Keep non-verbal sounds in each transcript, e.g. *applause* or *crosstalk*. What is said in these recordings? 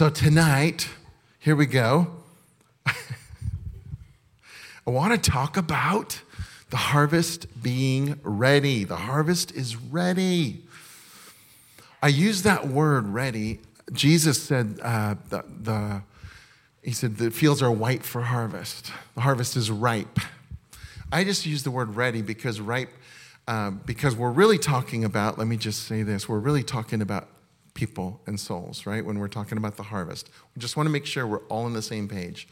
So tonight, here we go. *laughs* I want to talk about the harvest being ready. The harvest is ready. I use that word ready. Jesus said uh, the, the he said the fields are white for harvest. The harvest is ripe. I just use the word ready because ripe, uh, because we're really talking about. Let me just say this: we're really talking about people and souls, right? When we're talking about the harvest, we just want to make sure we're all on the same page.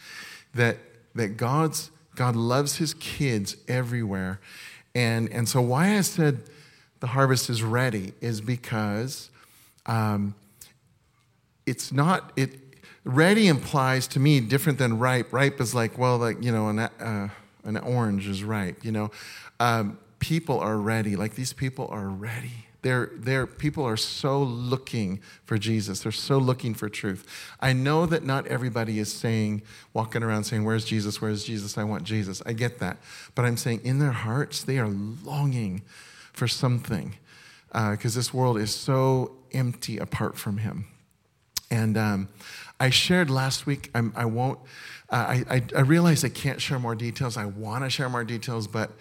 That that God's God loves His kids everywhere, and and so why I said the harvest is ready is because um, it's not it ready implies to me different than ripe. Ripe is like well like you know an, uh, an orange is ripe you know? Um, people are ready. Like these people are ready they're, they're, people are so looking for Jesus. They're so looking for truth. I know that not everybody is saying, walking around saying, Where's Jesus? Where's Jesus? I want Jesus. I get that. But I'm saying in their hearts, they are longing for something because uh, this world is so empty apart from Him. And um, I shared last week, I'm, I won't, uh, I, I, I realize I can't share more details. I want to share more details, but,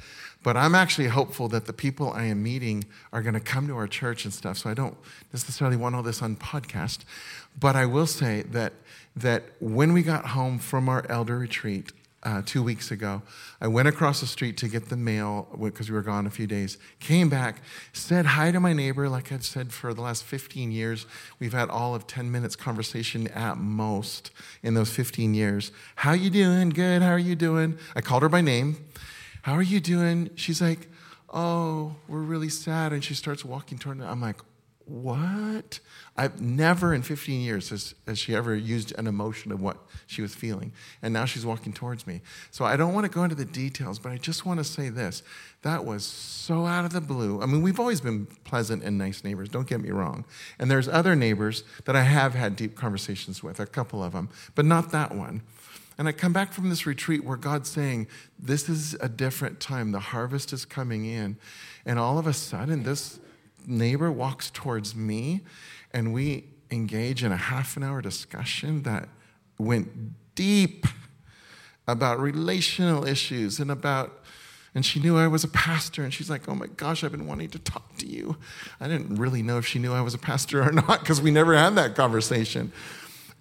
but I'm actually hopeful that the people I am meeting are going to come to our church and stuff. So I don't necessarily want all this on podcast. But I will say that, that when we got home from our elder retreat, uh, two weeks ago. I went across the street to get the mail because we were gone a few days. Came back, said hi to my neighbor, like I've said for the last 15 years. We've had all of 10 minutes conversation at most in those 15 years. How you doing? Good. How are you doing? I called her by name. How are you doing? She's like, Oh, we're really sad. And she starts walking toward me. I'm like, what? I've never in 15 years has, has, she ever used an emotion of what she was feeling. And now she's walking towards me. So I don't want to go into the details, but I just want to say this. That was so out of the blue. I mean, we've always been pleasant and nice neighbors, don't get me wrong. And there's other neighbors that I have had deep conversations with, a couple of them, but not that one. And I come back from this retreat where God's saying, This is a different time. The harvest is coming in. And all of a sudden, this neighbor walks towards me and we engage in a half an hour discussion that went deep about relational issues and about and she knew I was a pastor, and she's like, Oh my gosh, I've been wanting to talk to you. I didn't really know if she knew I was a pastor or *laughs* not because we never had that conversation.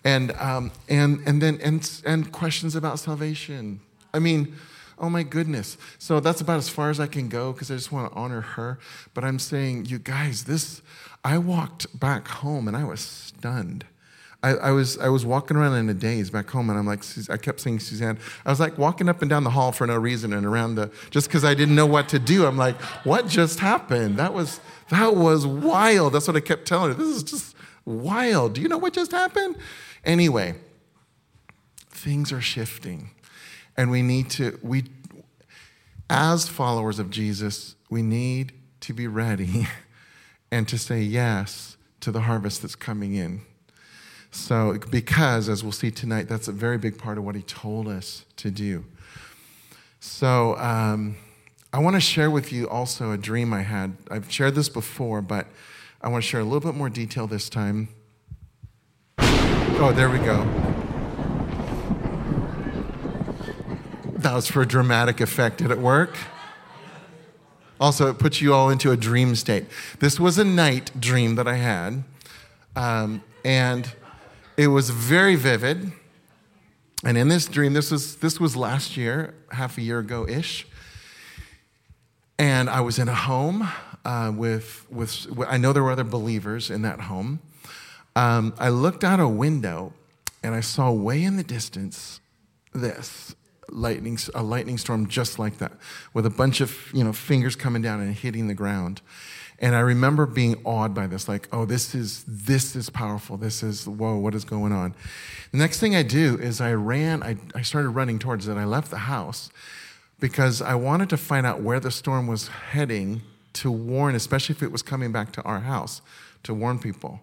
And, um, and, and then and, and questions about salvation. I mean, Oh my goodness. So that's about as far as I can go because I just want to honor her. But I'm saying, you guys, this, I walked back home and I was stunned. I, I, was I was walking around in a daze back home, and I'm like, I kept saying, Suzanne, I was like walking up and down the hall for no reason, and around the just because I didn't know what to do. I'm like, what just happened? That was that was wild. That's what I kept telling her. This is just wild. Do you know what just happened? Anyway, things are shifting. And we need to, we, as followers of Jesus, we need to be ready *laughs* and to say yes to the harvest that's coming in. So, because as we'll see tonight, that's a very big part of what he told us to do. So, um, I want to share with you also a dream I had. I've shared this before, but I want to share a little bit more detail this time. Oh, there we go. That was for dramatic effect. Did it work? Also, it puts you all into a dream state. This was a night dream that I had, um, and it was very vivid. And in this dream, this was, this was last year, half a year ago ish. And I was in a home uh, with, with, I know there were other believers in that home. Um, I looked out a window and I saw way in the distance this lightning, a lightning storm just like that, with a bunch of you know fingers coming down and hitting the ground. And I remember being awed by this, like, oh, this is this is powerful. This is whoa, what is going on? The next thing I do is I ran. I, I started running towards it. I left the house because I wanted to find out where the storm was heading to warn, especially if it was coming back to our house, to warn people.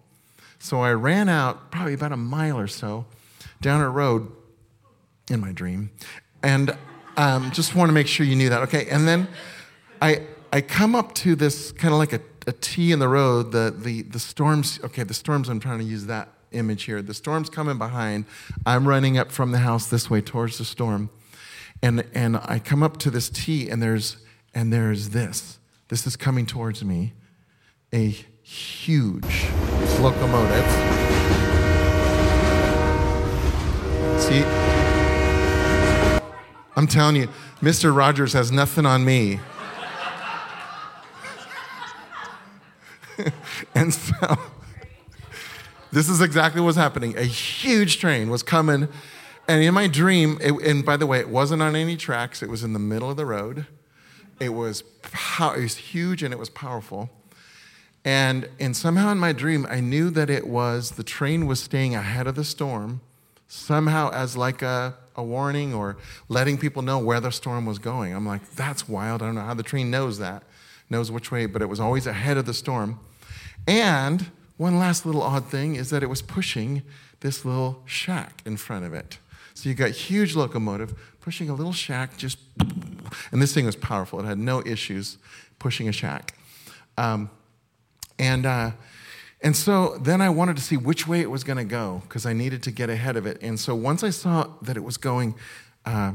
So I ran out probably about a mile or so down a road in my dream, and um, just want to make sure you knew that. Okay. And then I, I come up to this kind of like a, a T in the road, the, the, the storms. Okay, the storms, I'm trying to use that image here. The storm's coming behind. I'm running up from the house this way towards the storm. And, and I come up to this T, and there's, and there's this. This is coming towards me a huge locomotive. See, I'm telling you, Mr. Rogers has nothing on me. *laughs* and so, this is exactly what's happening. A huge train was coming, and in my dream, it, and by the way, it wasn't on any tracks, it was in the middle of the road. It was, pow- it was huge and it was powerful. And, and somehow in my dream, I knew that it was the train was staying ahead of the storm, somehow as like a, a warning or letting people know where the storm was going. I'm like, that's wild. I don't know how the train knows that, knows which way, but it was always ahead of the storm. And one last little odd thing is that it was pushing this little shack in front of it. So you got huge locomotive pushing a little shack, just, and this thing was powerful. It had no issues pushing a shack. Um, and, uh, and so then I wanted to see which way it was going to go because I needed to get ahead of it. And so once I saw that it was going, uh,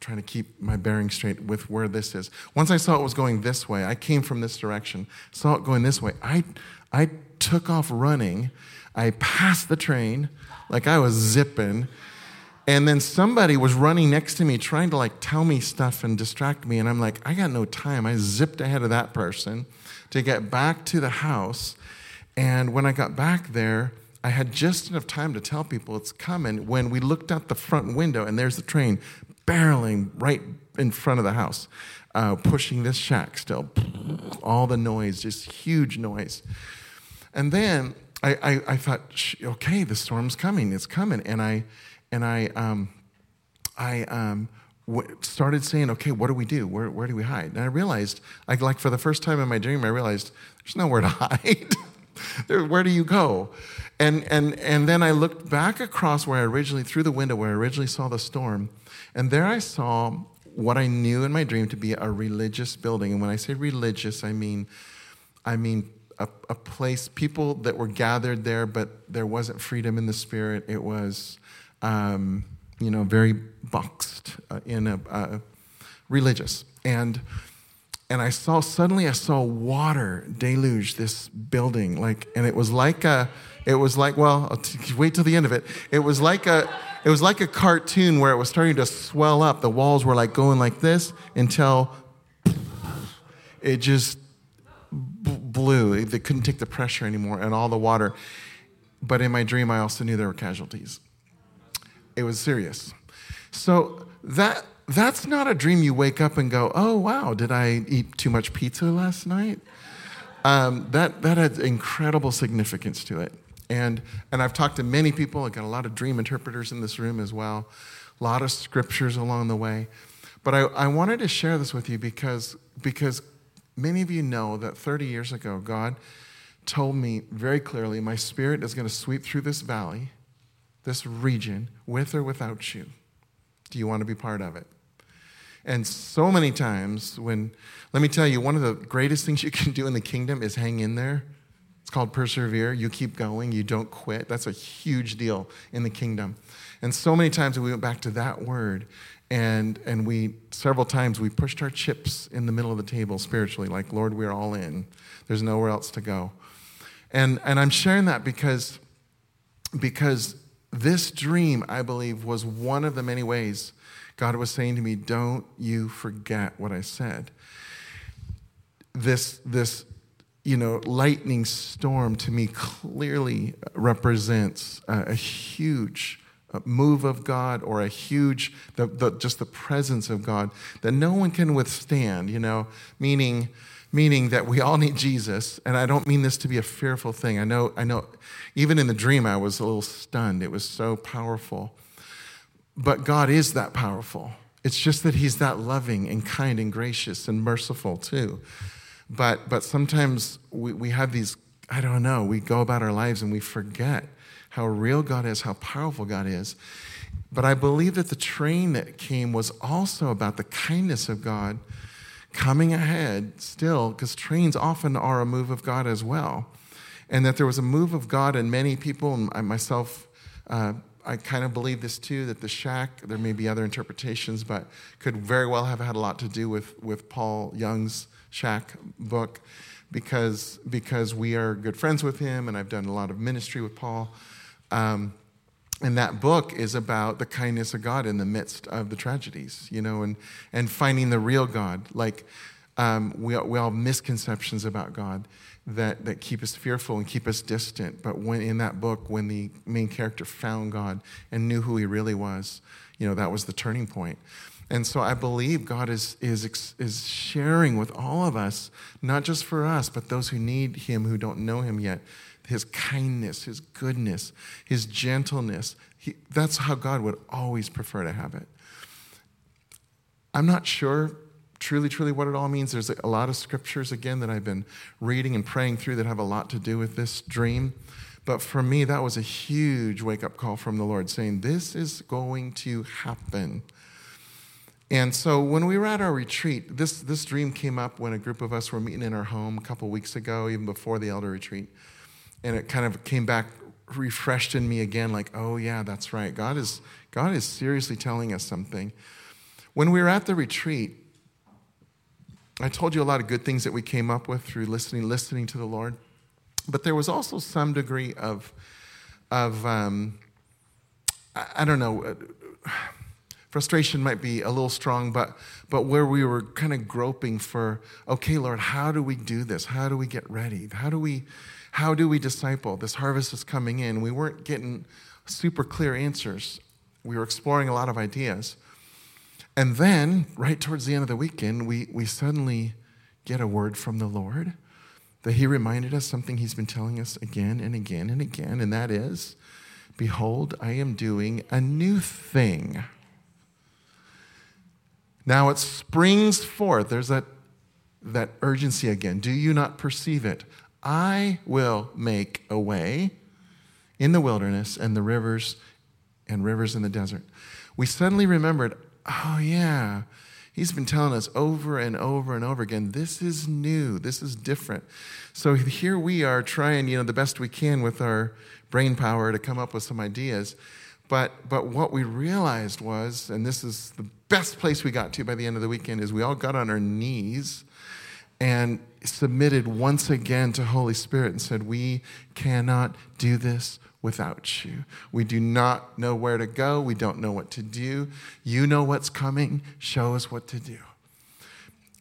trying to keep my bearing straight with where this is. Once I saw it was going this way, I came from this direction, saw it going this way. I, I took off running. I passed the train like I was zipping. And then somebody was running next to me trying to like tell me stuff and distract me. And I'm like, I got no time. I zipped ahead of that person to get back to the house. And when I got back there, I had just enough time to tell people it's coming when we looked out the front window and there's the train barreling right in front of the house, uh, pushing this shack still. All the noise, just huge noise. And then I, I, I thought, okay, the storm's coming, it's coming. And I, and I, um, I um, started saying, okay, what do we do? Where, where do we hide? And I realized, I, like for the first time in my dream, I realized there's nowhere to *laughs* hide. where do you go? And, and, and then I looked back across where I originally, through the window where I originally saw the storm, and there I saw what I knew in my dream to be a religious building. And when I say religious, I mean, I mean a, a place, people that were gathered there, but there wasn't freedom in the spirit. It was, um, you know, very boxed uh, in a uh, religious. And and I saw suddenly I saw water deluge this building, like, and it was like a, it was like well, t- wait till the end of it. It was like a, it was like a cartoon where it was starting to swell up. The walls were like going like this until it just b- blew. They couldn't take the pressure anymore, and all the water. But in my dream, I also knew there were casualties. It was serious. So that that's not a dream you wake up and go, oh, wow, did I eat too much pizza last night? Um, that, that had incredible significance to it. And, and I've talked to many people, I've got a lot of dream interpreters in this room as well, a lot of scriptures along the way. But I, I wanted to share this with you because, because many of you know that 30 years ago, God told me very clearly my spirit is going to sweep through this valley, this region, with or without you. Do you want to be part of it? And so many times, when, let me tell you, one of the greatest things *laughs* you can do in the kingdom is hang in there. It's called persevere. You keep going, you don't quit. That's a huge deal in the kingdom. And so many times we went back to that word, and, and we, several times, we pushed our chips in the middle of the table spiritually, like, Lord, we're all in. There's nowhere else to go. And, and I'm sharing that because, because this dream, I believe, was one of the many ways God was saying to me, Don't you forget what I said. This, this you know, lightning storm to me clearly represents a, huge move of God or a huge, the, the, just the presence of God that no one can withstand, you know, meaning, meaning that we all need Jesus. And I don't mean this to be a fearful thing. I know, I know, even in the dream, I was a little stunned. It was so powerful. But God is that powerful. It's just that He's that loving and kind and gracious and merciful too. But, but sometimes we, we have these, I don't know, we go about our lives and we forget how real God is, how powerful God is. But I believe that the train that came was also about the kindness of God coming ahead still, because trains often are a move of God as well. and that there was a move of God, and many people, and myself, uh, I kind of believe this too that the shack, there may be other interpretations, but could very well have had a lot to do with, with Paul Young's shack book because, because we are good friends with him and I've done a lot of ministry with Paul. Um, and that book is about the kindness of God in the midst of the tragedies, you know, and, and finding the real God. Like, um, we, we all have misconceptions about God that, that keep us fearful and keep us distant. But when in that book, when the main character found God and knew who he really was, you know, that was the turning point. And so I believe God is, is, is sharing with all of us, not just for us, but those who need him, who don't know him yet, his kindness, his goodness, his gentleness. He, that's how God would always prefer to have it. I'm not sure truly, truly what it all means. There's a lot of scriptures, again, that I've been reading and praying through that have a lot to do with this dream. But for me, that was a huge wake up call from the Lord saying, This is going to happen. And so when we were at our retreat, this, this dream came up when a group of us were meeting in our home a couple weeks ago, even before the elder retreat. And it kind of came back refreshed in me again, like, oh yeah, that's right. God is, God is seriously telling us something. When we were at the retreat, I told you a lot of good things that we came up with through listening, listening to the Lord. But there was also some degree of, of um, I, I don't know, frustration might be a little strong, but, but where we were kind of groping for, okay, Lord, how do we do this? How do we get ready? How do we, how do we disciple? This harvest is coming in. We weren't getting super clear answers. We were exploring a lot of ideas. And then, right towards the end of the weekend, we, we suddenly get a word from the Lord that He reminded us something He's been telling us again and again and again, and that is, Behold, I am doing a new thing. Now it springs forth. There's that, that urgency again. Do you not perceive it? I will make a way in the wilderness and the rivers and rivers in the desert. We suddenly remembered oh, yeah, he's been telling us over and over and over again this is new, this is different. So here we are trying, you know, the best we can with our brain power to come up with some ideas. But, but what we realized was, and this is the best place we got to by the end of the weekend, is we all got on our knees and submitted once again to Holy Spirit and said, We cannot do this without you. We do not know where to go. We don't know what to do. You know what's coming. Show us what to do.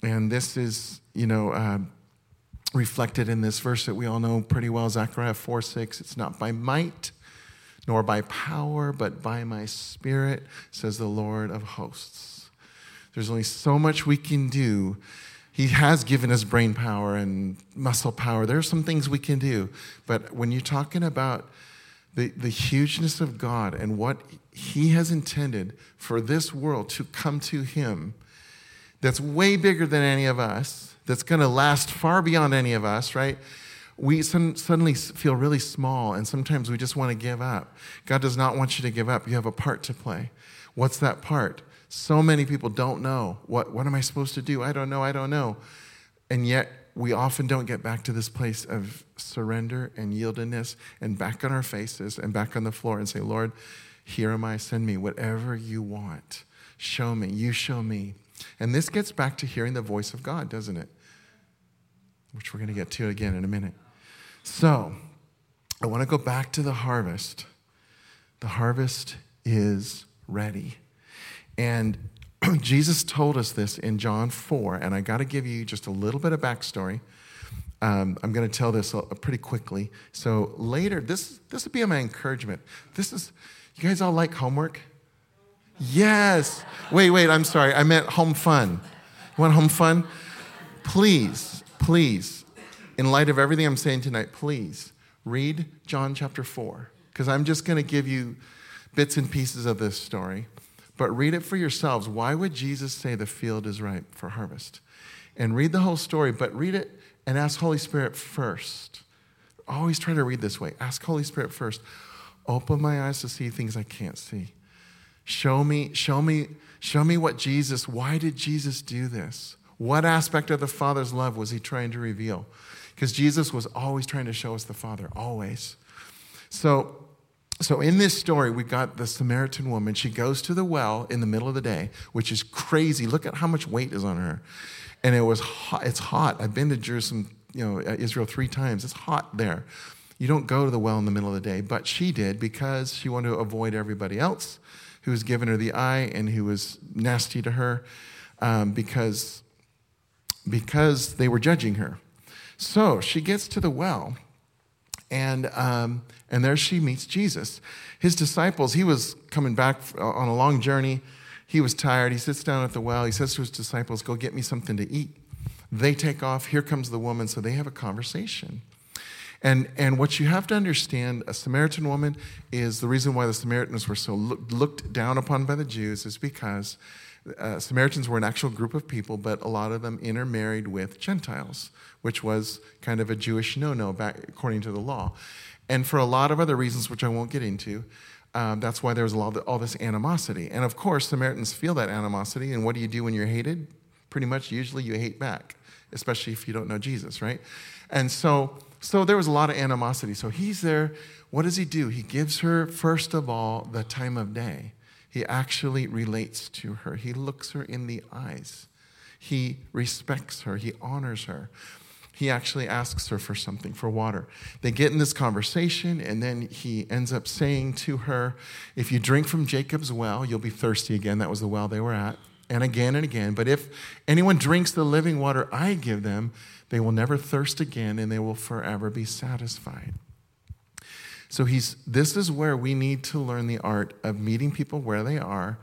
And this is, you know, uh, reflected in this verse that we all know pretty well Zechariah 4 6. It's not by might nor by power, but by my spirit, says the Lord of hosts. There's only so much we can do. He has given us brain power and muscle power. There are some things we can do. But when you're talking about the, the hugeness of God and what He has intended for this world to come to Him that's way bigger than any of us, that's going to last far beyond any of us, right? We suddenly feel really small and sometimes we just want to give up. God does not want you to give up. You have a part to play. What's that part? So many people don't know. What, what am I supposed to do? I don't know. I don't know. And yet, we often don't get back to this place of surrender and yieldedness and back on our faces and back on the floor and say, Lord, here am I, send me whatever you want. Show me, you show me. And this gets back to hearing the voice of God, doesn't it? Which we're going to get to again in a minute. So, I want to go back to the harvest. The harvest is ready. And *clears throat* Jesus told us this in John 4, and I got to give you just a little bit of backstory. Um, I'm going to tell this pretty quickly. So later, this this would be my encouragement. This is, you guys all like homework? Yes. Wait, wait. I'm sorry. I meant home fun. You want home fun? Please, please, in light of everything I'm saying tonight, please read John chapter four because I'm just going to give you bits and pieces of this story. But read it for yourselves. Why would Jesus say the field is ripe for harvest? And read the whole story, but read it and ask Holy Spirit first. Always try to read this way. Ask Holy Spirit first. Open my eyes to see things I can't see. Show me, show me, show me what Jesus, why did Jesus do this? What aspect of the Father's love was he trying to reveal? because Jesus was always trying to show us the Father, always. So, so in this story, we got the Samaritan woman. She goes to the well in the middle of the day, which is crazy. Look at how much weight is on her. And it was hot. It's hot. I've been to Jerusalem, you know, Israel three times. It's hot there. You don't go to the well in the middle of the day, but she did because she wanted to avoid everybody else who was giving her the eye and who was nasty to her um, because, because they were judging her. So she gets to the well, and, um, and there she meets Jesus. His disciples, he was coming back on a long journey. He was tired. He sits down at the well. He says to his disciples, Go get me something to eat. They take off. Here comes the woman. So they have a conversation. And, and what you have to understand, a Samaritan woman is the reason why the Samaritans were so look, looked down upon by the Jews is because uh, Samaritans were an actual group of people, but a lot of them intermarried with Gentiles, which was kind of a Jewish no no according to the law. And for a lot of other reasons, which I won't get into, um, that's why there was all this animosity. And of course, Samaritans feel that animosity. And what do you do when you're hated? Pretty much, usually, you hate back, especially if you don't know Jesus, right? And so, so there was a lot of animosity. So he's there. What does he do? He gives her, first of all, the time of day. He actually relates to her, he looks her in the eyes, he respects her, he honors her. He actually asks her for something, for water. They get in this conversation, and then he ends up saying to her, If you drink from Jacob's well, you'll be thirsty again. That was the well they were at, and again and again. But if anyone drinks the living water I give them, they will never thirst again and they will forever be satisfied. So he's this is where we need to learn the art of meeting people where they are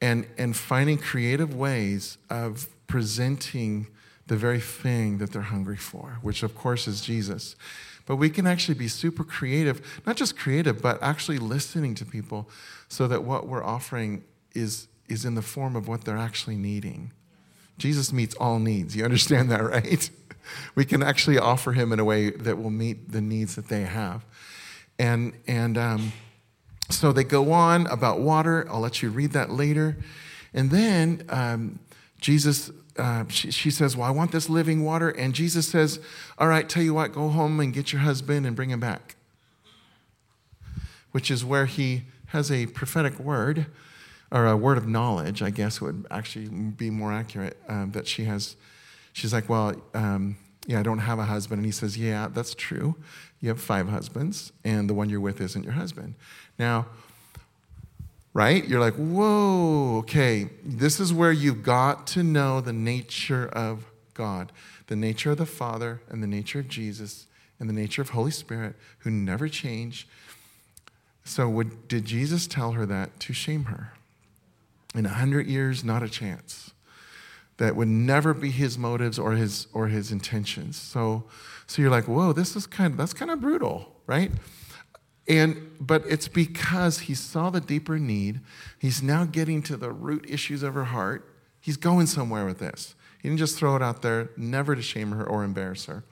and, and finding creative ways of presenting the very thing that they're hungry for, which of course is Jesus. But we can actually be super creative, not just creative, but actually listening to people so that what we're offering is, is in the form of what they're actually needing. Jesus meets all needs. You understand that, *laughs* right? we can actually offer him in a way that will meet the needs that they have. And, and um, so they go on about water. I'll let you read that later. And then um, Jesus, uh, she, she says, Well, I want this living water. And Jesus says, All right, tell you what, go home and get your husband and bring him back. Which is where he has a prophetic word, or a word of knowledge, I guess would actually be more accurate, um, that she has she's like, Well, um, yeah, I don't have a husband. And he says, Yeah, that's true. You have five husbands, and the one you're with isn't your husband. Now, right? You're like, Whoa, okay. This is where you've got to know the nature of God, the nature of the Father, and the nature of Jesus, and the nature of Holy Spirit, who never change. So, would, did Jesus tell her that to shame her? In a hundred years, not a chance that would never be his motives or his or his intentions. So so you're like, whoa, this is kind of that's kind of brutal, right? And but it's because he saw the deeper need. He's now getting to the root issues of her heart. He's going somewhere with this. He didn't just throw it out there, never to shame her or embarrass her.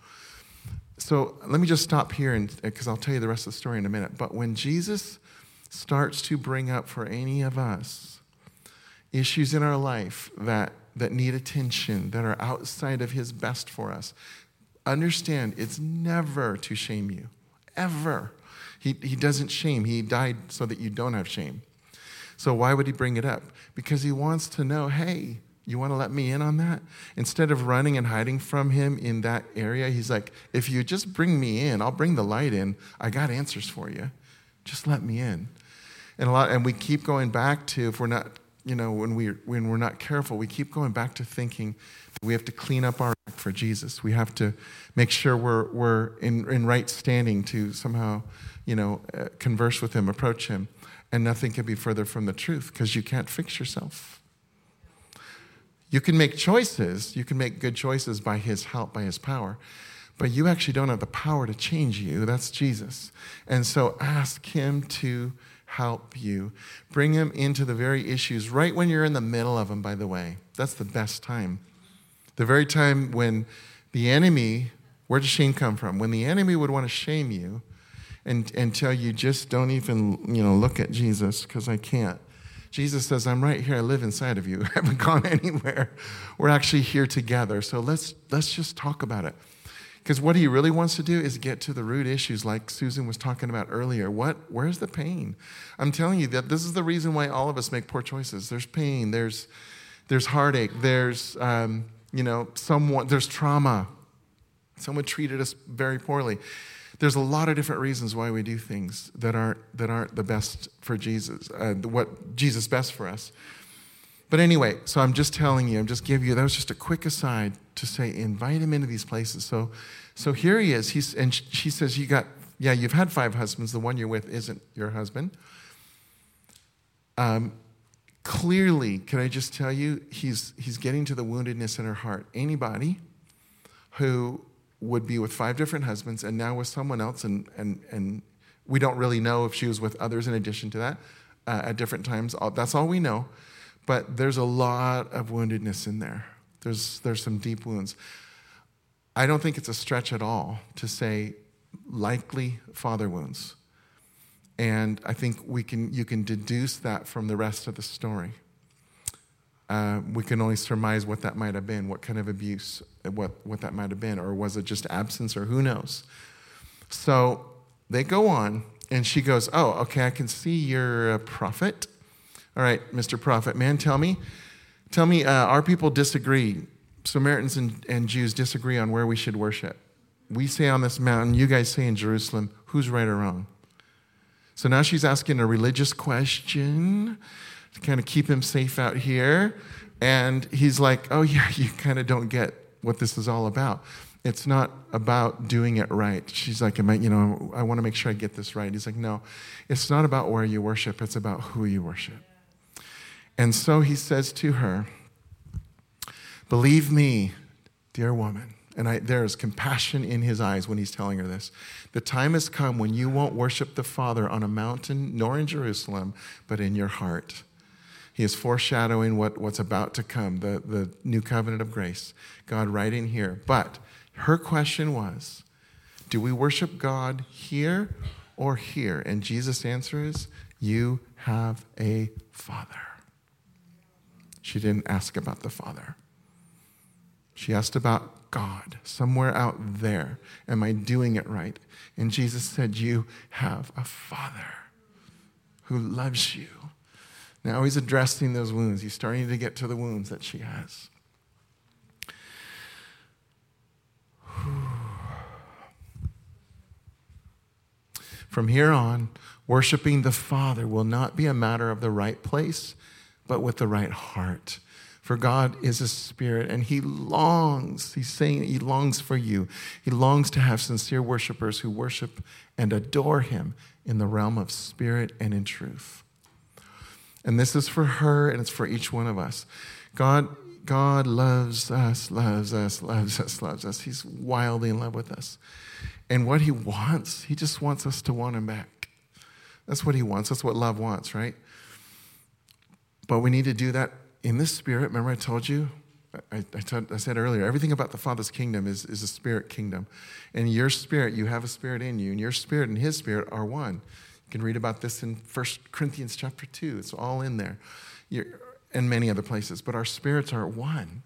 So let me just stop here because I'll tell you the rest of the story in a minute. But when Jesus starts to bring up for any of us issues in our life that that need attention, that are outside of His best for us. Understand, it's never to shame you, ever. He, he doesn't shame, He died so that you don't have shame. So, why would He bring it up? Because He wants to know hey, you want to let me in on that? Instead of running and hiding from Him in that area, He's like, if you just bring me in, I'll bring the light in. I got answers for you. Just let me in. And a lot, and we keep going back to if we're not you know, when, we, when we're not careful, we keep going back to thinking we have to clean up our act for Jesus. We have to make sure we're, we're in, in right standing to somehow, you know, uh, converse with Him, approach Him. And nothing can be further from the truth because you can't fix yourself. You can make choices, you can make good choices by His help, by His power, but you actually don't have the power to change you. That's Jesus. And so ask Him to help you. Bring him into the very issues right when you're in the middle of them, by the way. That's the best time. The very time when the enemy, where does shame come from? When the enemy would want to shame you and, and tell you, just don't even you know, look at Jesus because I can't. Jesus says, I'm right here. I live inside of you. *laughs* I haven't gone *laughs* anywhere. We're actually here together. So let's, let's just talk about it. Because what he really wants to do is get to the root issues, like Susan was talking about earlier. What, where's the pain? I'm telling you that this is the reason why all of us make poor choices. There's pain, there's, there's heartache, there's, um, you know, someone, there's trauma. Someone treated us very poorly. There's a lot of different reasons why we do things that aren't, that aren't the best for Jesus, uh, what Jesus best for us. But anyway, so I'm just telling you, I'm just giving you, that was just a quick aside to say, invite him into these places. So, so here he is. He's, and she says, you got, yeah, you've had five husbands. The one you're with isn't your husband. Um, clearly, can I just tell you, he's, he's getting to the woundedness in her heart. Anybody who would be with five different husbands and now with someone else, and, and, and we don't really know if she was with others in addition to that uh, at different times. That's all we know. But there's a lot of woundedness in there. There's, there's some deep wounds. I don't think it's a stretch at all to say likely father wounds. And I think we can, you can deduce that from the rest of the story. Uh, we can only surmise what that might have been, what kind of abuse, what, what that might have been, or was it just absence, or who knows? So they go on, and she goes, Oh, okay, I can see you're a prophet. All right, Mr. Prophet, man, tell me, tell me, uh, our people disagree. Samaritans and, and Jews disagree on where we should worship. We say on this mountain, you guys say in Jerusalem. Who's right or wrong? So now she's asking a religious question to kind of keep him safe out here. And he's like, Oh, *laughs* yeah, you kind of don't get what this is all about. It's not about doing it right. She's like, I, you know, I want to make sure I get this right. He's like, No, it's not about where you worship, it's about who you worship. And so he says to her, Believe me, dear woman. And I, there is compassion in his eyes when he's telling her this. The time has come when you won't worship the Father on a mountain nor in Jerusalem, but in your heart. He is foreshadowing what, what's about to come, the, the new covenant of grace. God right in here. But her question was Do we worship God here or here? And Jesus' answer is You have a Father. She didn't ask about the Father. She asked about God, somewhere out there. Am I doing it right? And Jesus said, You have a Father who loves you. Now he's addressing those wounds. He's starting to get to the wounds that she has. From here on, worshiping the Father will not be a matter of the right place but with the right heart. For God is a spirit and he longs, he's saying he longs for you. He longs to have sincere worshipers who worship and adore him in the realm of spirit and in truth. And this is for her and it's for each one of us. God, God loves us, loves us, loves us, loves us. He's wildly in love with us. And what he wants, he just wants us to want him back. That's what he wants. That's what love wants, right? But we need to do that in the spirit. Remember, I told you, I, said earlier, everything about the Father's kingdom is, is a spirit kingdom. And your spirit, you have a spirit in you, and your spirit and his spirit are one. You can read about this in 1 Corinthians chapter 2. It's all in there, You're, and many other places. But our spirits are one.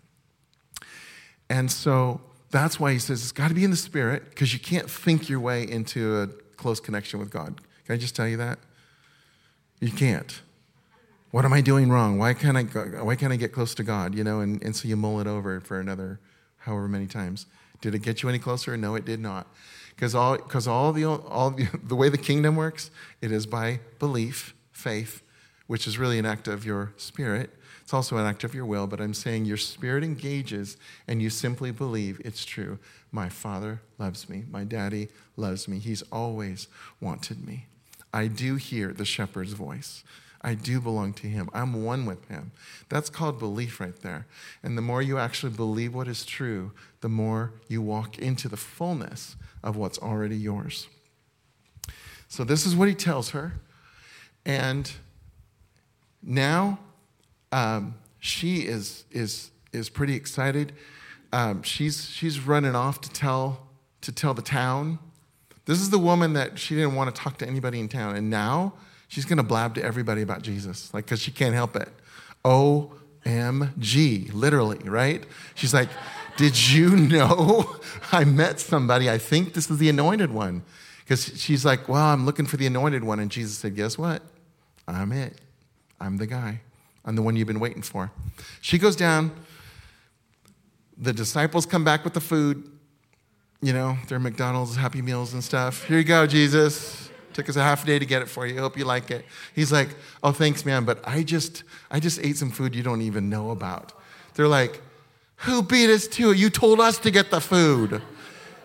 And so that's why he says it's got to be in the spirit, because you can't think your way into a close connection with God. Can I just tell you that? You can't. What am I doing wrong? Why can't I, why can't I get close to God? You know, and, and so you mull it over for another however many times. Did it get you any closer? No, it did not. Because all, because all, the, all the, *laughs* the way the kingdom works, it is by belief, faith, which is really an act of your spirit. It's also an act of your will, but I'm saying your spirit engages and you simply believe it's true. My father loves me. My daddy loves me. He's always wanted me. I do hear the shepherd's voice. I do belong to Him. I'm one with Him. That's called belief right there. And the more you actually believe what is true, the more you walk into the fullness of what's already yours. So, this is what He tells her. And now um, she is, is, is pretty excited. Um, she's, she's running off to tell, to tell the town. This is the woman that she didn't want to talk to anybody in town. And now, she's going to blab to everybody about Jesus, like, because she can't help it. OMG, literally, right? She's like, Did you *laughs* know I met somebody? I think this is the anointed one. Because she's like, Well, I'm looking for the anointed one. And Jesus said, Guess what? I'm it. I'm the guy. I'm the one you've been waiting for. She goes down. The disciples come back with the food, you know, their McDonald's Happy Meals and stuff. Here you go, Jesus. Took us a half day to get it for you. Hope you like it. He's like, "Oh, thanks, man, but I just I just ate some food you don't even know about." They're like, "Who beat us to it? You told us to get the food."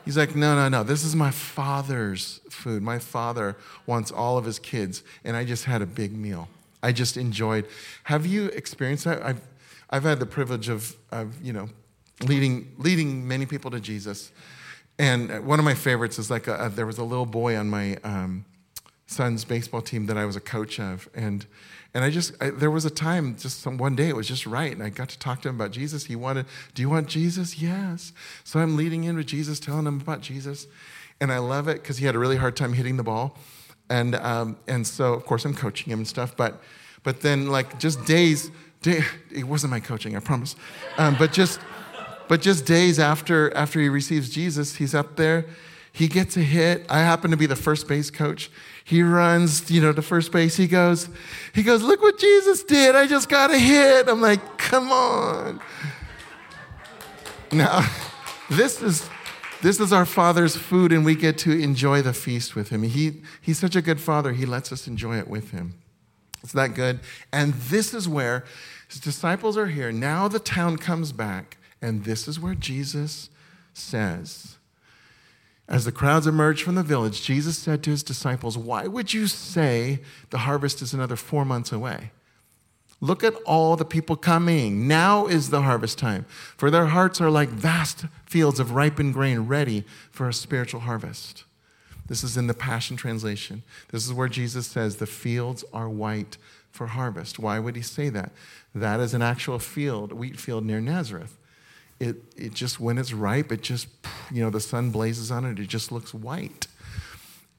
He's like, "No, no, no. This is my father's food. My father wants all of his kids, and I just had a big meal. I just enjoyed. Have you experienced that? I've I've had the privilege of, of you know, leading leading many people to Jesus. And one of my favorites is like a, a, there was a little boy on my um, son's baseball team that I was a coach of, and and I just I, there was a time just some, one day it was just right, and I got to talk to him about Jesus. He wanted, do you want Jesus? Yes. So I'm leading in with Jesus, telling him about Jesus, and I love it because he had a really hard time hitting the ball, and um, and so of course I'm coaching him and stuff, but but then like just days, day, it wasn't my coaching, I promise, um, but just but just days after after he receives Jesus, he's up there. He gets a hit. I happen to be the first base coach. He runs, you know, to first base. He goes, he goes, look what Jesus did. I just got a hit. I'm like, come on. Now, *laughs* this is this is our father's food, and we get to enjoy the feast with him. He, he's such a good father, he lets us enjoy it with him. It's that good. And this is where his disciples are here. Now the town comes back, and this is where Jesus says, as the crowds emerged from the village, Jesus said to his disciples, Why would you say the harvest is another four months away? Look at all the people coming. Now is the harvest time, for their hearts are like vast fields of ripened grain ready for a spiritual harvest. This is in the Passion Translation. This is where Jesus says, The fields are white for harvest. Why would he say that? That is an actual field, wheat field near Nazareth it, it just, when it's ripe, it just, you know, the sun blazes on it, it just looks white.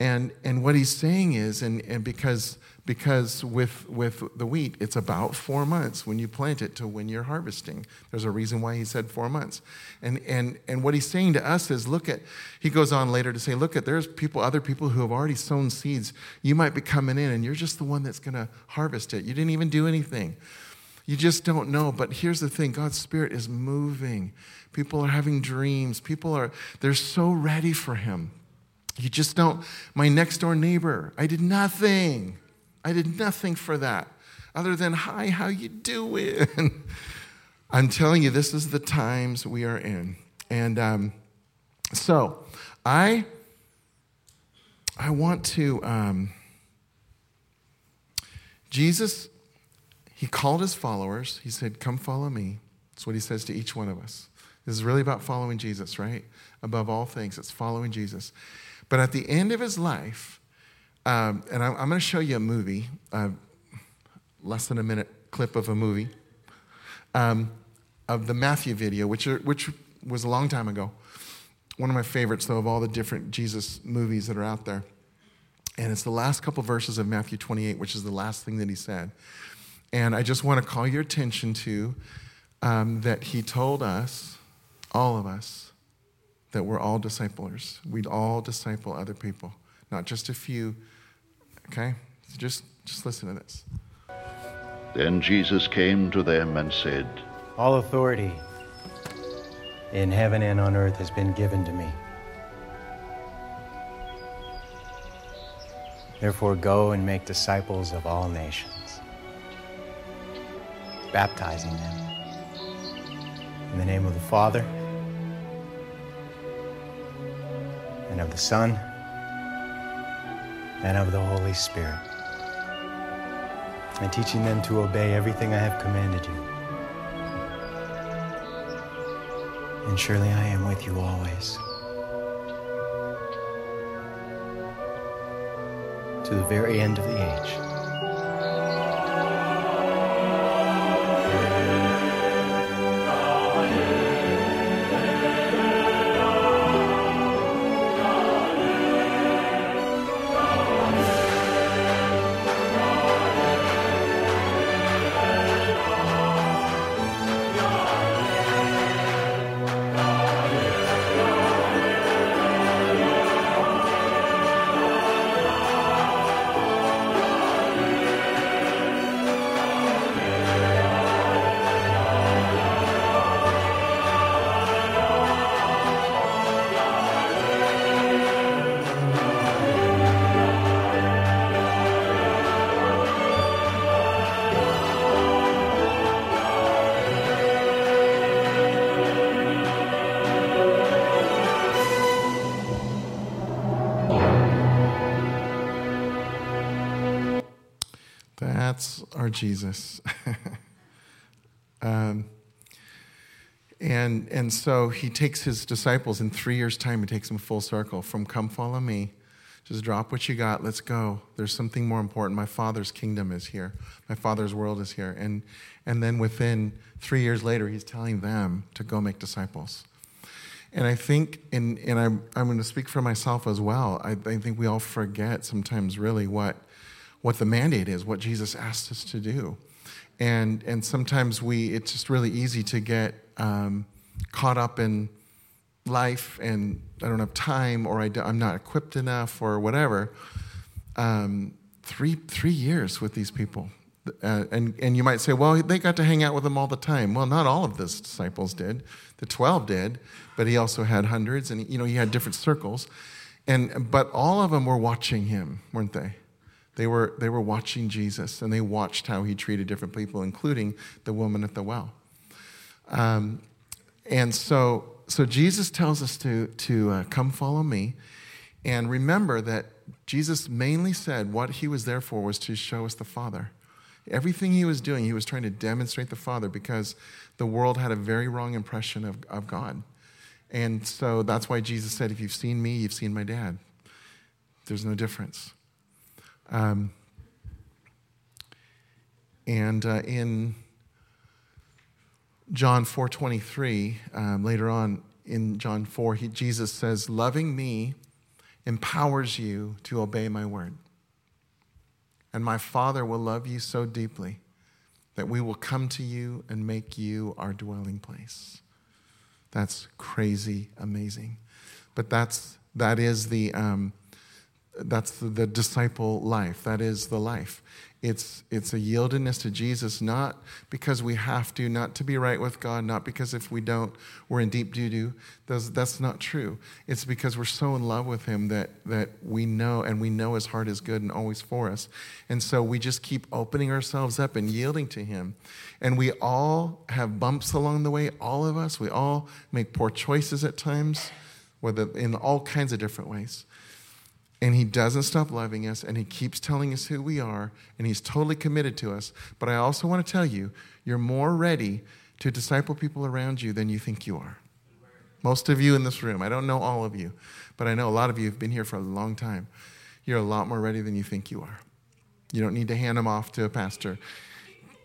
And, and what he's saying is, and, and because, because with, with the wheat, it's about four months when you plant it to when you're harvesting. There's a reason why he said four months. And, and, and what he's saying to us is look at, he goes on later to say, look at, there's people, other people who have already sown seeds. You might be coming in and you're just the one that's going to harvest it. You didn't even do anything. You just don't know. But here's the thing God's Spirit is moving. People are having dreams. People are, they're so ready for Him. You just don't. My next door neighbor, I did nothing. I did nothing for that other than, hi, how you doing? *laughs* I'm telling you, this is the times we are in. And um, so I, I want to, um, Jesus he called his followers. He said, Come follow me. That's what he says to each one of us. This is really about following Jesus, right? Above all things, it's following Jesus. But at the end of his life, um, and I'm, I'm going to show you a movie, uh, less than a minute clip of a movie, um, of the Matthew video, which, are, which was a long time ago. One of my favorites, though, of all the different Jesus movies that are out there. And it's the last couple verses of Matthew 28, which is the last thing that he said. And I just want to call your attention to um, that he told us, all of us, that we're all disciples. We'd all disciple other people, not just a few. Okay? So just, just listen to this. Then Jesus came to them and said, All authority in heaven and on earth has been given to me. Therefore, go and make disciples of all nations baptizing them. In the name of the Father, and of the Son, and of the Holy Spirit, and teaching them to obey everything I have commanded you. And surely I am with you always. To the very end of the age. Jesus. *laughs* um, and, and so he takes his disciples in three years' time, he takes them full circle from come follow me. Just drop what you got, let's go. There's something more important. My father's kingdom is here, my father's world is here. And, and then within three years later, he's telling them to go make disciples. And I think, and, and I'm, I'm going to speak for myself as well, I, I think we all forget sometimes really what, what the mandate is, what Jesus asked us to do. And, and sometimes we, it's just really easy to get um, caught up in life and I don't have time or I am not equipped enough or whatever. Um, three, three years with these people. Uh, and, and you might say, well, they got to hang out with them all the time. Well, not all of the disciples did. The 12 did, but he also had hundreds and, you know, he had different circles. And, but all of them were watching him, weren't they? They were, they were watching Jesus and they watched how he treated different people, including the woman at the well. Um, and so, so Jesus tells us to, to uh, come follow me. And remember that Jesus mainly said what he was there for was to show us the Father. Everything he was doing, he was trying to demonstrate the Father because the world had a very wrong impression of, of God. And so that's why Jesus said, If you've seen me, you've seen my dad. There's no difference. Um, and uh, in John 4:23, um, later on in John 4, he, Jesus says, "Loving me empowers you to obey my word. And my Father will love you so deeply that we will come to you and make you our dwelling place." That's crazy amazing. But that's that is the um, that's the, the disciple life. That is the life. It's, it's a yieldedness to Jesus, not because we have to, not to be right with God, not because if we don't, we're in deep doo doo. That's, that's not true. It's because we're so in love with Him that, that we know, and we know His heart is good and always for us. And so we just keep opening ourselves up and yielding to Him. And we all have bumps along the way, all of us. We all make poor choices at times, whether in all kinds of different ways. And he doesn't stop loving us, and he keeps telling us who we are, and he's totally committed to us. But I also want to tell you, you're more ready to disciple people around you than you think you are. Most of you in this room, I don't know all of you, but I know a lot of you have been here for a long time. You're a lot more ready than you think you are. You don't need to hand them off to a pastor.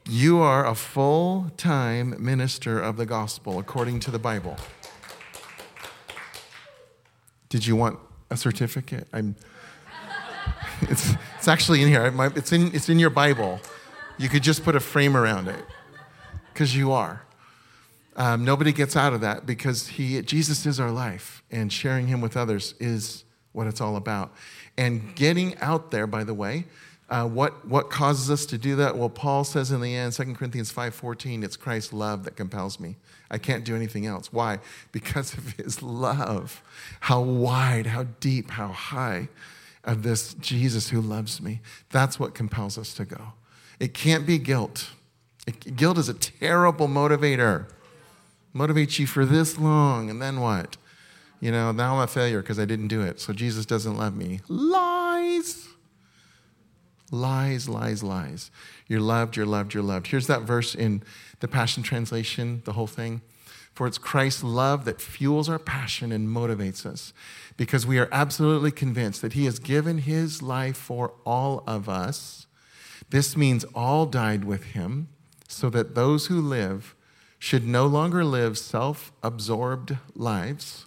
You are a full time minister of the gospel according to the Bible. Did you want a certificate? I'm, *laughs* it's, it's actually in here. It's in, it's in your Bible. You could just put a frame around it because you are. Um, nobody gets out of that because he, Jesus is our life, and sharing him with others is what it's all about. And getting out there, by the way, uh, what, what causes us to do that? Well, Paul says in the end, 2 Corinthians 5.14, it's Christ's love that compels me. I can't do anything else. Why? Because of his love. How wide, how deep, how high of this Jesus who loves me. That's what compels us to go. It can't be guilt. It, guilt is a terrible motivator. Motivates you for this long, and then what? You know, now I'm a failure because I didn't do it, so Jesus doesn't love me. Lies. Lies, lies, lies. You're loved, you're loved, you're loved. Here's that verse in the Passion Translation, the whole thing. For it's Christ's love that fuels our passion and motivates us because we are absolutely convinced that He has given His life for all of us. This means all died with Him so that those who live should no longer live self absorbed lives,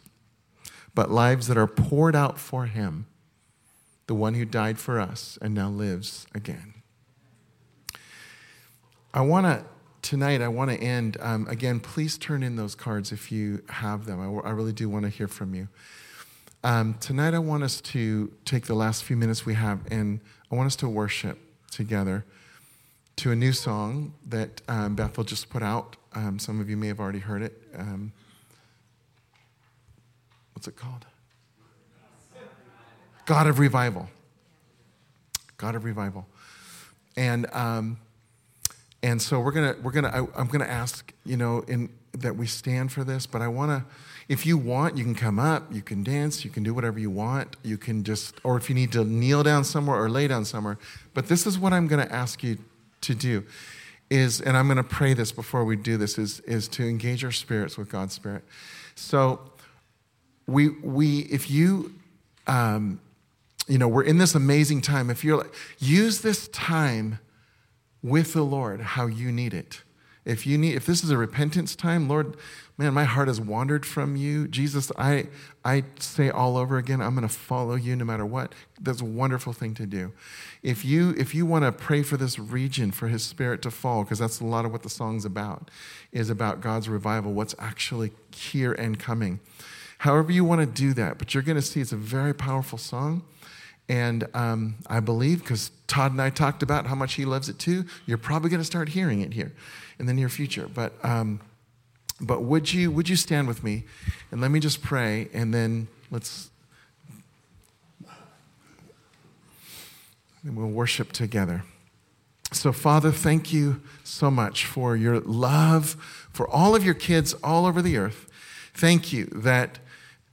but lives that are poured out for Him the one who died for us and now lives again. I want to, tonight, I want to end. Um, again, please turn in those cards if you have them. I, I really do want to hear from you. Um, tonight, I want us to take the last few minutes we have and I want us to worship together to a new song that um, Bethel just put out. Um, some of you may have already heard it. Um, what's it called? God of revival. God of revival. And, um, and so we're gonna, we're gonna, I, am gonna ask, you know, in, that we stand for this, but I want to, if you want, you can come up, you can dance, you can do whatever you want. You can just, or if you need to kneel down somewhere or lay down somewhere. But this is what I'm to ask you to do is, and I'm to pray this before we do this, is, is to engage our spirits with God's Spirit. So we, we if you, um, you know, we're in this amazing time. If you're like, use this time with the Lord how you need it. If you need, if this is a repentance time, Lord, man, my heart has wandered from you. Jesus, I, I say all over again, I'm going to follow you no matter what. That's a wonderful thing to do. If you, if you want to pray for this region, for his spirit to fall, because that's a lot of what the song's about, is about God's revival, what's actually here and coming. However you want to do that, but you're going to see it's a very powerful song. And um, I believe, because Todd and I talked about how much he loves it too, you're probably going to start hearing it here in the near future. But, um, but would, you, would you stand with me and let me just pray and then let's and we'll worship together. So, Father, thank you so much for your love for all of your kids all over the earth. Thank you that,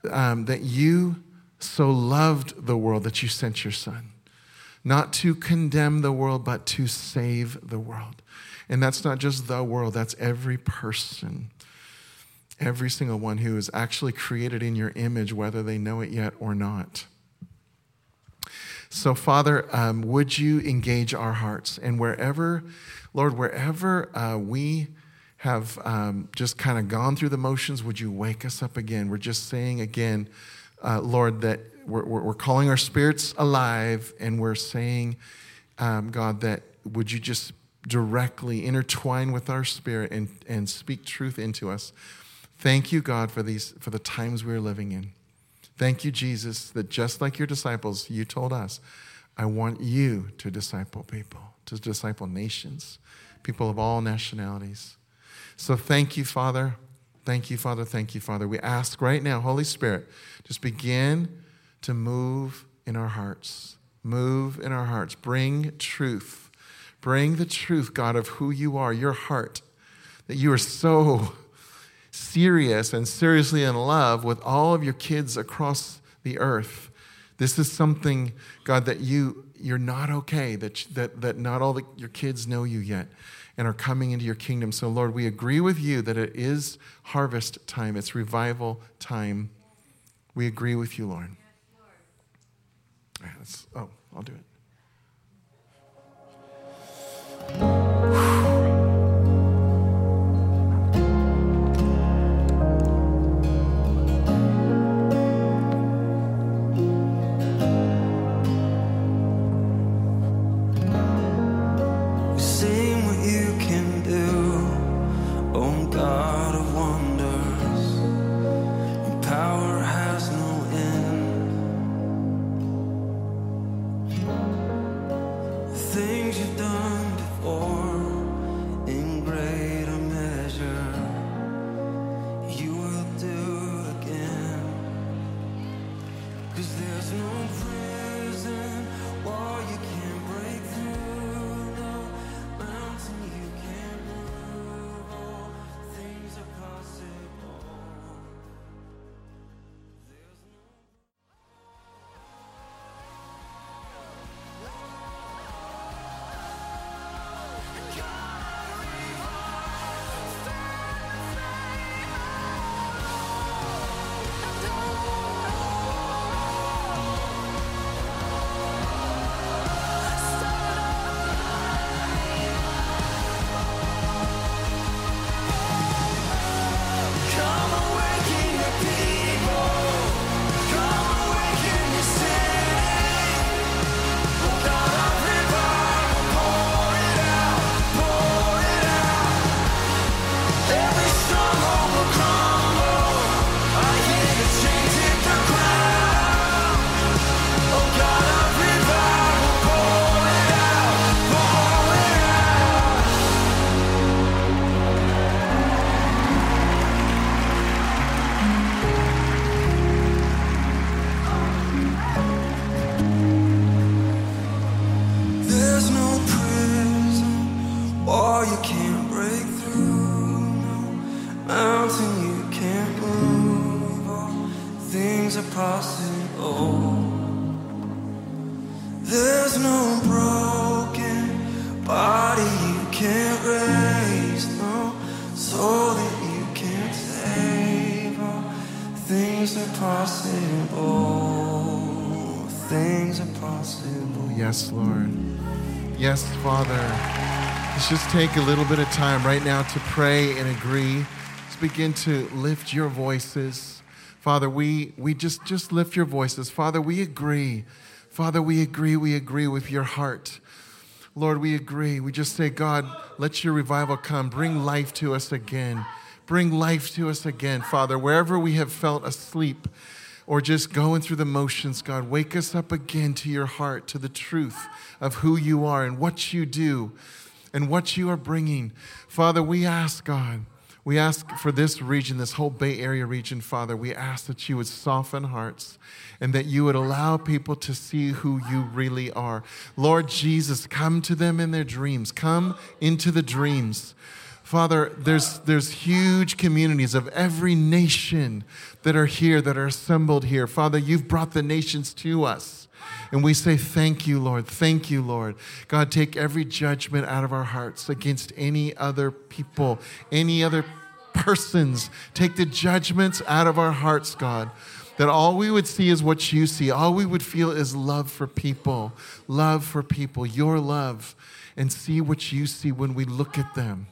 um, that you so loved the world that you sent your son, not to condemn the world, but to save the world. And that's not just the world, that's every person, every single one who is actually created in your image, whether they know it yet or not. So, Father, um, would you engage our hearts? And wherever, Lord, wherever uh, we have um, just kind of gone through the motions, would you wake us up again? We're just saying again, uh, Lord, that we're, we're, calling our spirits alive and we're saying, um, God, that would you just directly intertwine with our spirit and, and speak truth into us. Thank you, God, for, these, for the times we're living in. Thank you, Jesus, that just like your disciples, you told us, I want you to disciple people, to disciple nations, people of all nationalities. So thank you, Father. Thank you, Father. Thank you, Father. We ask right now, Holy Spirit, just begin to move in our hearts. Move in our hearts. Bring truth Bring the truth, God, of who you are, your heart, that you are so serious and seriously in love with all of your kids across the earth. This is something, God, that you, you're not okay, that, that, that not all the, your kids know you yet and are coming into your kingdom. So, Lord, we agree with you that it is harvest time, it's revival time. We agree with you, Lord. Yes, Lord. oh, I'll do it. mountain you can't move. All things are passing old. There's no broken body you can't raise, no soul that you can't save. All things are possible. Things are possible. Yes, Lord. Yes, Father. Let's just take a little bit of time right now to pray and agree Begin to lift your voices. Father, we, we just, just lift your voices. Father, we agree. Father, we agree, we agree with your heart. Lord, we agree. We just say, God, let your revival come. Bring life to us again. Bring life to us again, Father. Wherever we have felt asleep or just going through the motions, God, wake us up again to your heart, to the truth of who you are and what you do and what you are bringing. Father, we ask, God, we ask for this region, this whole Bay Area region, Father, we ask that you would soften hearts and that you would allow people to see who you really are. Lord Jesus, come to them in their dreams, come into the dreams. Father, there's, there's huge communities of every nation that are here, that are assembled here. Father, you've brought the nations to us. And we say, Thank you, Lord. Thank you, Lord. God, take every judgment out of our hearts against any other people, any other persons. Take the judgments out of our hearts, God. That all we would see is what you see. All we would feel is love for people, love for people, your love, and see what you see when we look at them.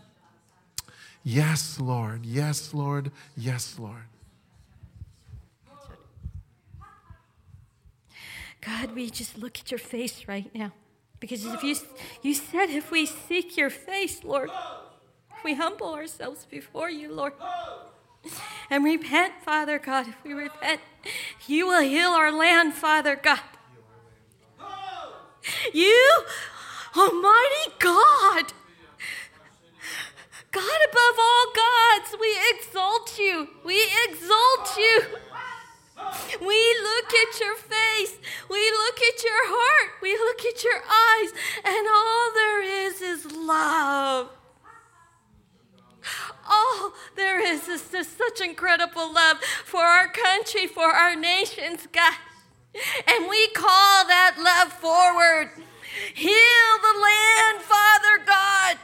Yes, Lord. Yes, Lord. Yes, Lord. God, we just look at your face right now. Because if you, you said if we seek your face, Lord, we humble ourselves before you, Lord, and repent, Father God, if we repent, you will heal our land, Father God. You, Almighty God, God above all gods, we exalt you. We exalt you. We look at your face. We look at your heart. We look at your eyes. And all there is is love. All there is is just such incredible love for our country, for our nations, God. And we call that love forward. Heal the land, Father God.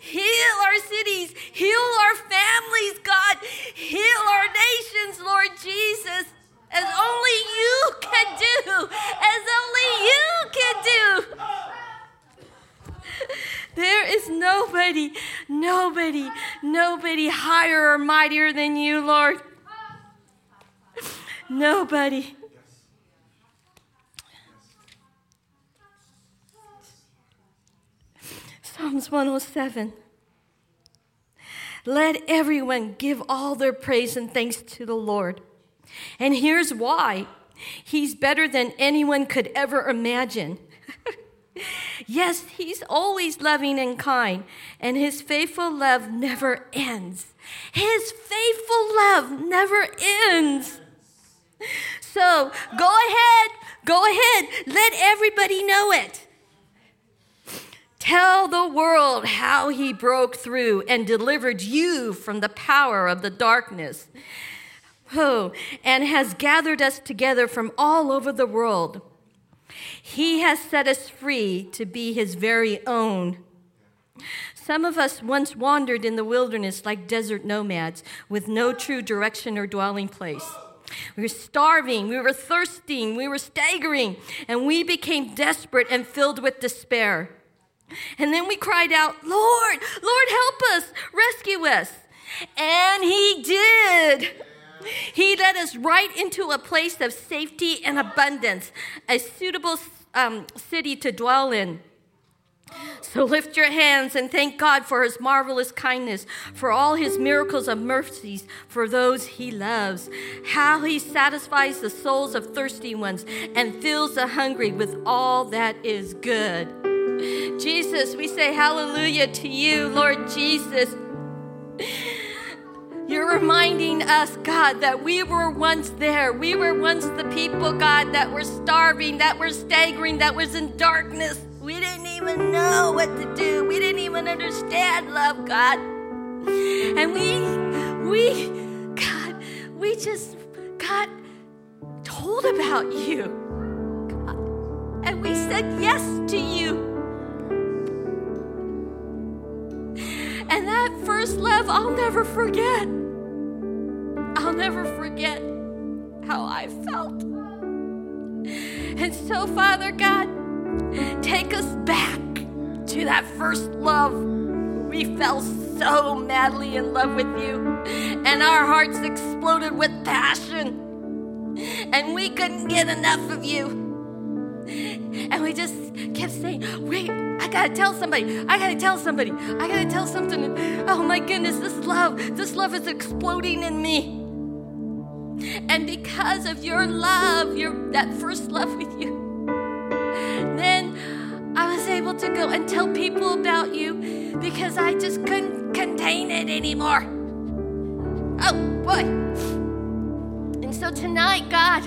Heal our cities. Heal our families, God. Heal our nations, Lord Jesus as only you can do, as only you can do. There is nobody, nobody, nobody higher or mightier than you, Lord. Nobody. Psalms 107. Let everyone give all their praise and thanks to the Lord. And here's why He's better than anyone could ever imagine. *laughs* yes, He's always loving and kind, and His faithful love never ends. His faithful love never ends. So go ahead, go ahead, let everybody know it. Tell the world how he broke through and delivered you from the power of the darkness who and has gathered us together from all over the world. He has set us free to be his very own. Some of us once wandered in the wilderness like desert nomads with no true direction or dwelling place. We were starving, we were thirsting, we were staggering, and we became desperate and filled with despair. And then we cried out, Lord, Lord, help us, rescue us. And He did. He led us right into a place of safety and abundance, a suitable um, city to dwell in. So lift your hands and thank God for his marvelous kindness, for all his miracles of mercies for those he loves, how he satisfies the souls of thirsty ones and fills the hungry with all that is good. Jesus, we say hallelujah to you, Lord Jesus. You're reminding us, God, that we were once there. We were once the people, God, that were starving, that were staggering, that was in darkness. We didn't even know what to do. We didn't even understand love, God. And we, we, God, we just, got told about you. God, and we said yes to you. And that first love, I'll never forget. I'll never forget how I felt. And so, Father God, take us back to that first love. We fell so madly in love with you, and our hearts exploded with passion, and we couldn't get enough of you. And we just kept saying, wait, I gotta tell somebody, I gotta tell somebody, I gotta tell something. Oh my goodness, this love, this love is exploding in me. And because of your love, your that first love with you, then I was able to go and tell people about you because I just couldn't contain it anymore. Oh boy. And so tonight, God,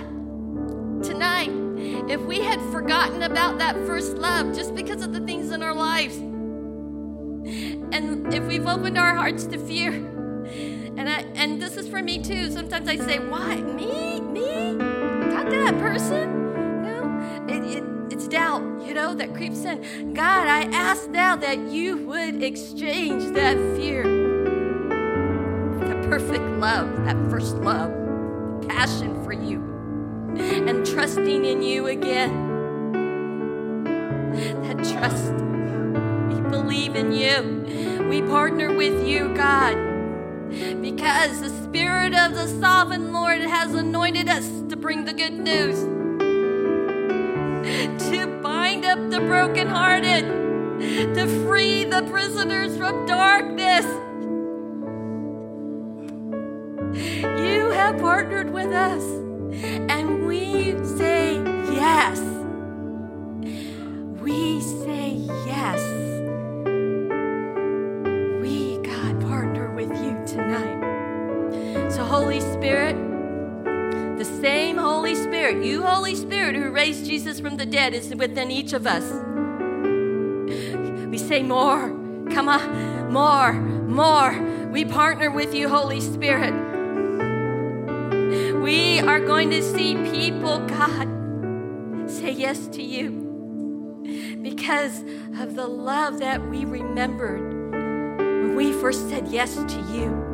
tonight, if we had forgotten about that first love just because of the things in our lives, and if we've opened our hearts to fear, and I, and this is for me too. Sometimes I say, "Why me? Me? To that person?" No, it, it, it's doubt, you know, that creeps in. God, I ask now that you would exchange that fear, the perfect love, that first love, passion for you, and trusting in you again. That trust. We believe in you. We partner with you, God because the Spirit of the Sovereign Lord has anointed us to bring the good news, to bind up the brokenhearted, to free the prisoners from darkness. You have partnered with us, and we say yes. We say yes. We, God, partner with you tonight. So, Holy Spirit, the same Holy Spirit, you, Holy Spirit, who raised Jesus from the dead, is within each of us. We say more. Come on, more, more. We partner with you, Holy Spirit. We are going to see people, God, say yes to you because of the love that we remembered when we first said yes to you.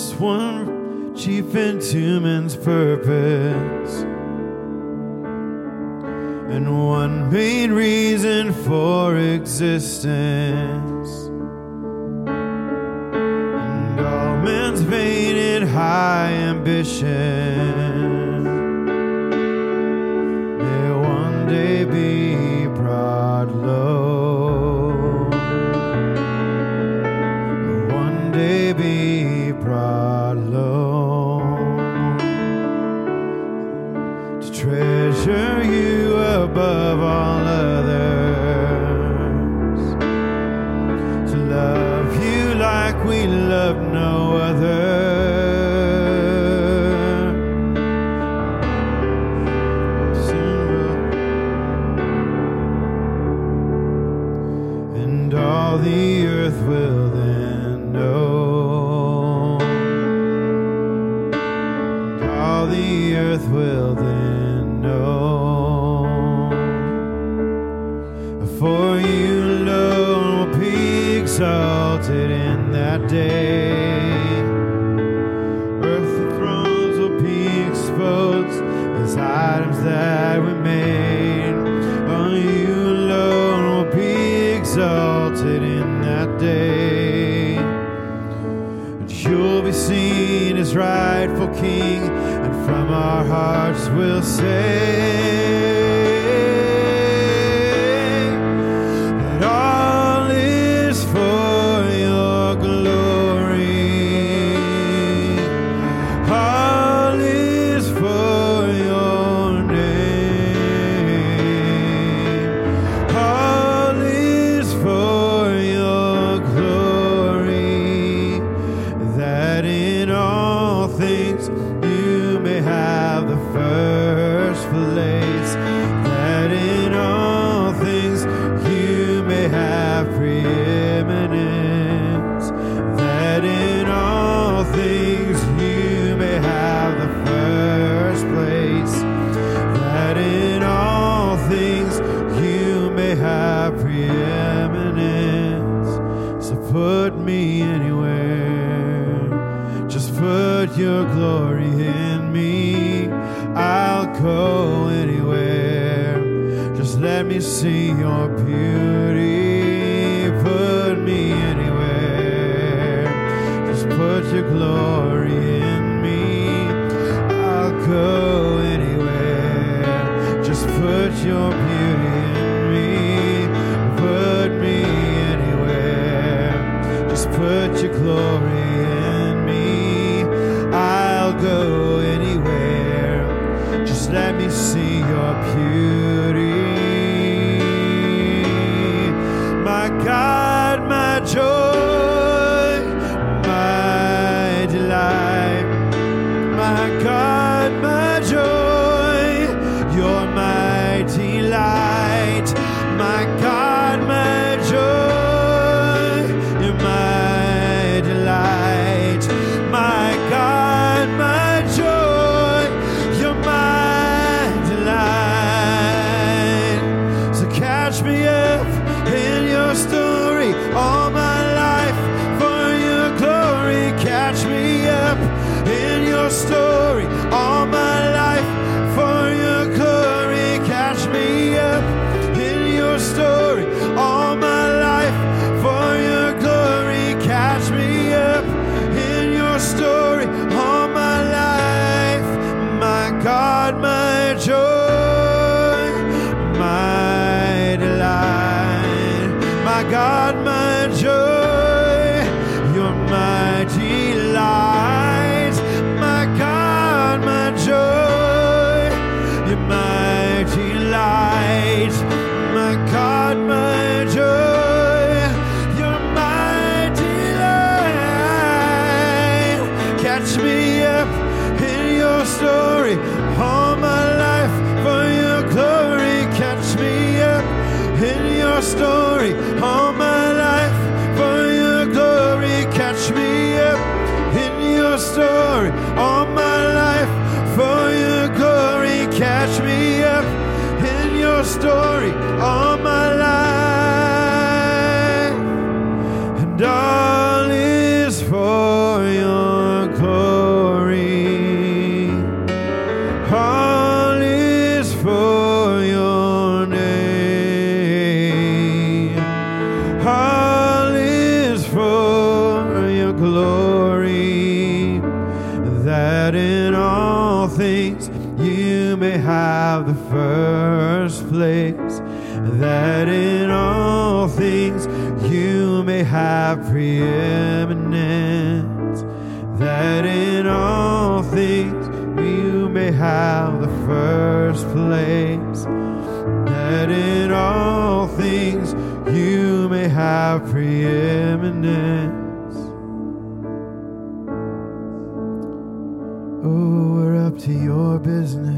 Just one chief and human's purpose, and one main reason for existence. And all man's vain and high ambition For you alone will be exalted in that day. Earthly thrones will be exposed as items that made. On you alone will be exalted in that day. And you'll be seen as rightful king, and from our hearts we'll say put your glory in me. I'll go anywhere. Just let me see your beauty. Your story oh. Have the first place. That in all things you may have preeminence. Oh, we're up to your business,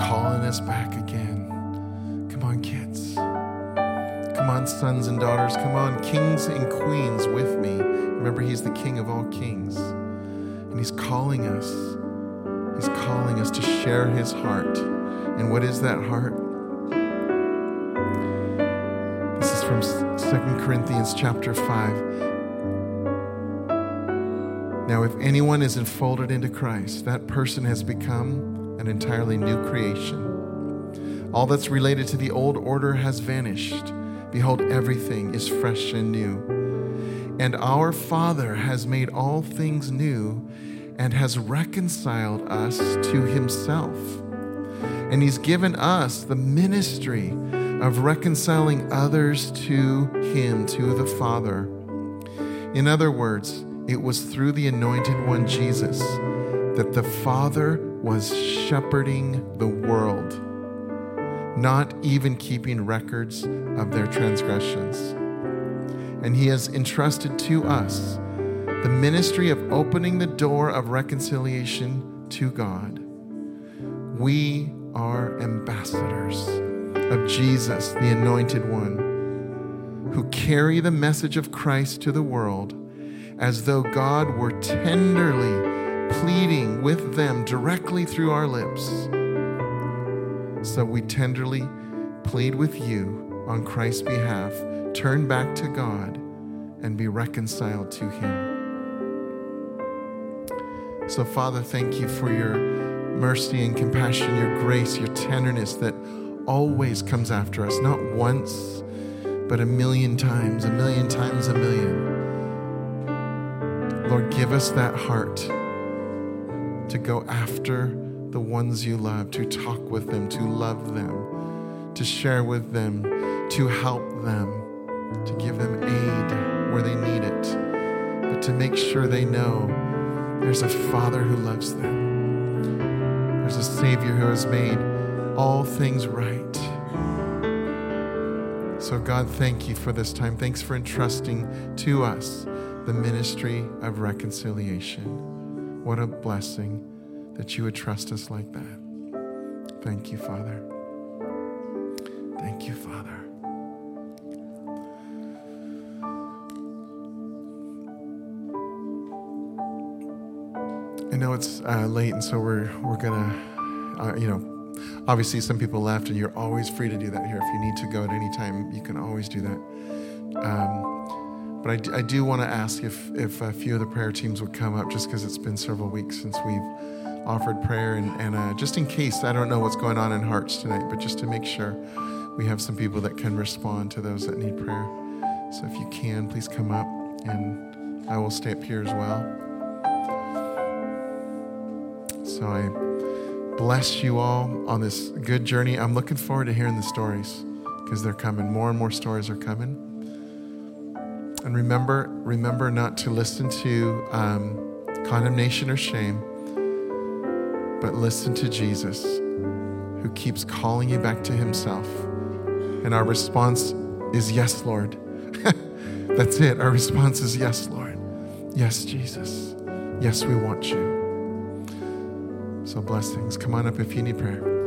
calling us back again. Come on, kids. Come on, sons and daughters. Come on, kings and queens with me. Remember, He's the King of all kings. And He's calling us. He's calling us to share His heart. And what is that heart? This is from 2 Corinthians chapter 5. Now, if anyone is enfolded into Christ, that person has become an entirely new creation. All that's related to the old order has vanished. Behold, everything is fresh and new. And our Father has made all things new and has reconciled us to himself. And he's given us the ministry of reconciling others to him, to the Father. In other words, it was through the anointed one, Jesus, that the Father was shepherding the world, not even keeping records of their transgressions. And He has entrusted to us the ministry of opening the door of reconciliation to God. We are ambassadors of Jesus, the Anointed One, who carry the message of Christ to the world as though God were tenderly pleading with them directly through our lips. So we tenderly plead with you on Christ's behalf turn back to God and be reconciled to Him. So, Father, thank you for your mercy and compassion, your grace, your tenderness that always comes after us, not once, but a million times, a million times, a million. Lord, give us that heart to go after the ones you love, to talk with them, to love them, to share with them, to help them, to give them aid where they need it, but to make sure they know there's a Father who loves them. There's a Savior who has made all things right. So, God, thank you for this time. Thanks for entrusting to us the ministry of reconciliation. What a blessing that you would trust us like that. Thank you, Father. Thank you, Father. I know it's uh, late, and so we're we're gonna, uh, you know, obviously some people left, and you're always free to do that here. If you need to go at any time, you can always do that. Um, but I, do want to ask if if a few of the prayer teams would come up, just because it's been several weeks since we've offered prayer, and, and uh, just in case I don't know what's going on in hearts tonight, but just to make sure we have some people that can respond to those that need prayer. So if you can, please come up, and I will stay up here as well. So I bless you all on this good journey. I'm looking forward to hearing the stories because they're coming. More and more stories are coming. And remember, remember not to listen to um, condemnation or shame, but listen to Jesus, who keeps calling you back to Himself. And our response is yes, Lord. *laughs* That's it. Our response is yes, Lord. Yes, Jesus. Yes, we want you. So blessings. Come on up if you need prayer.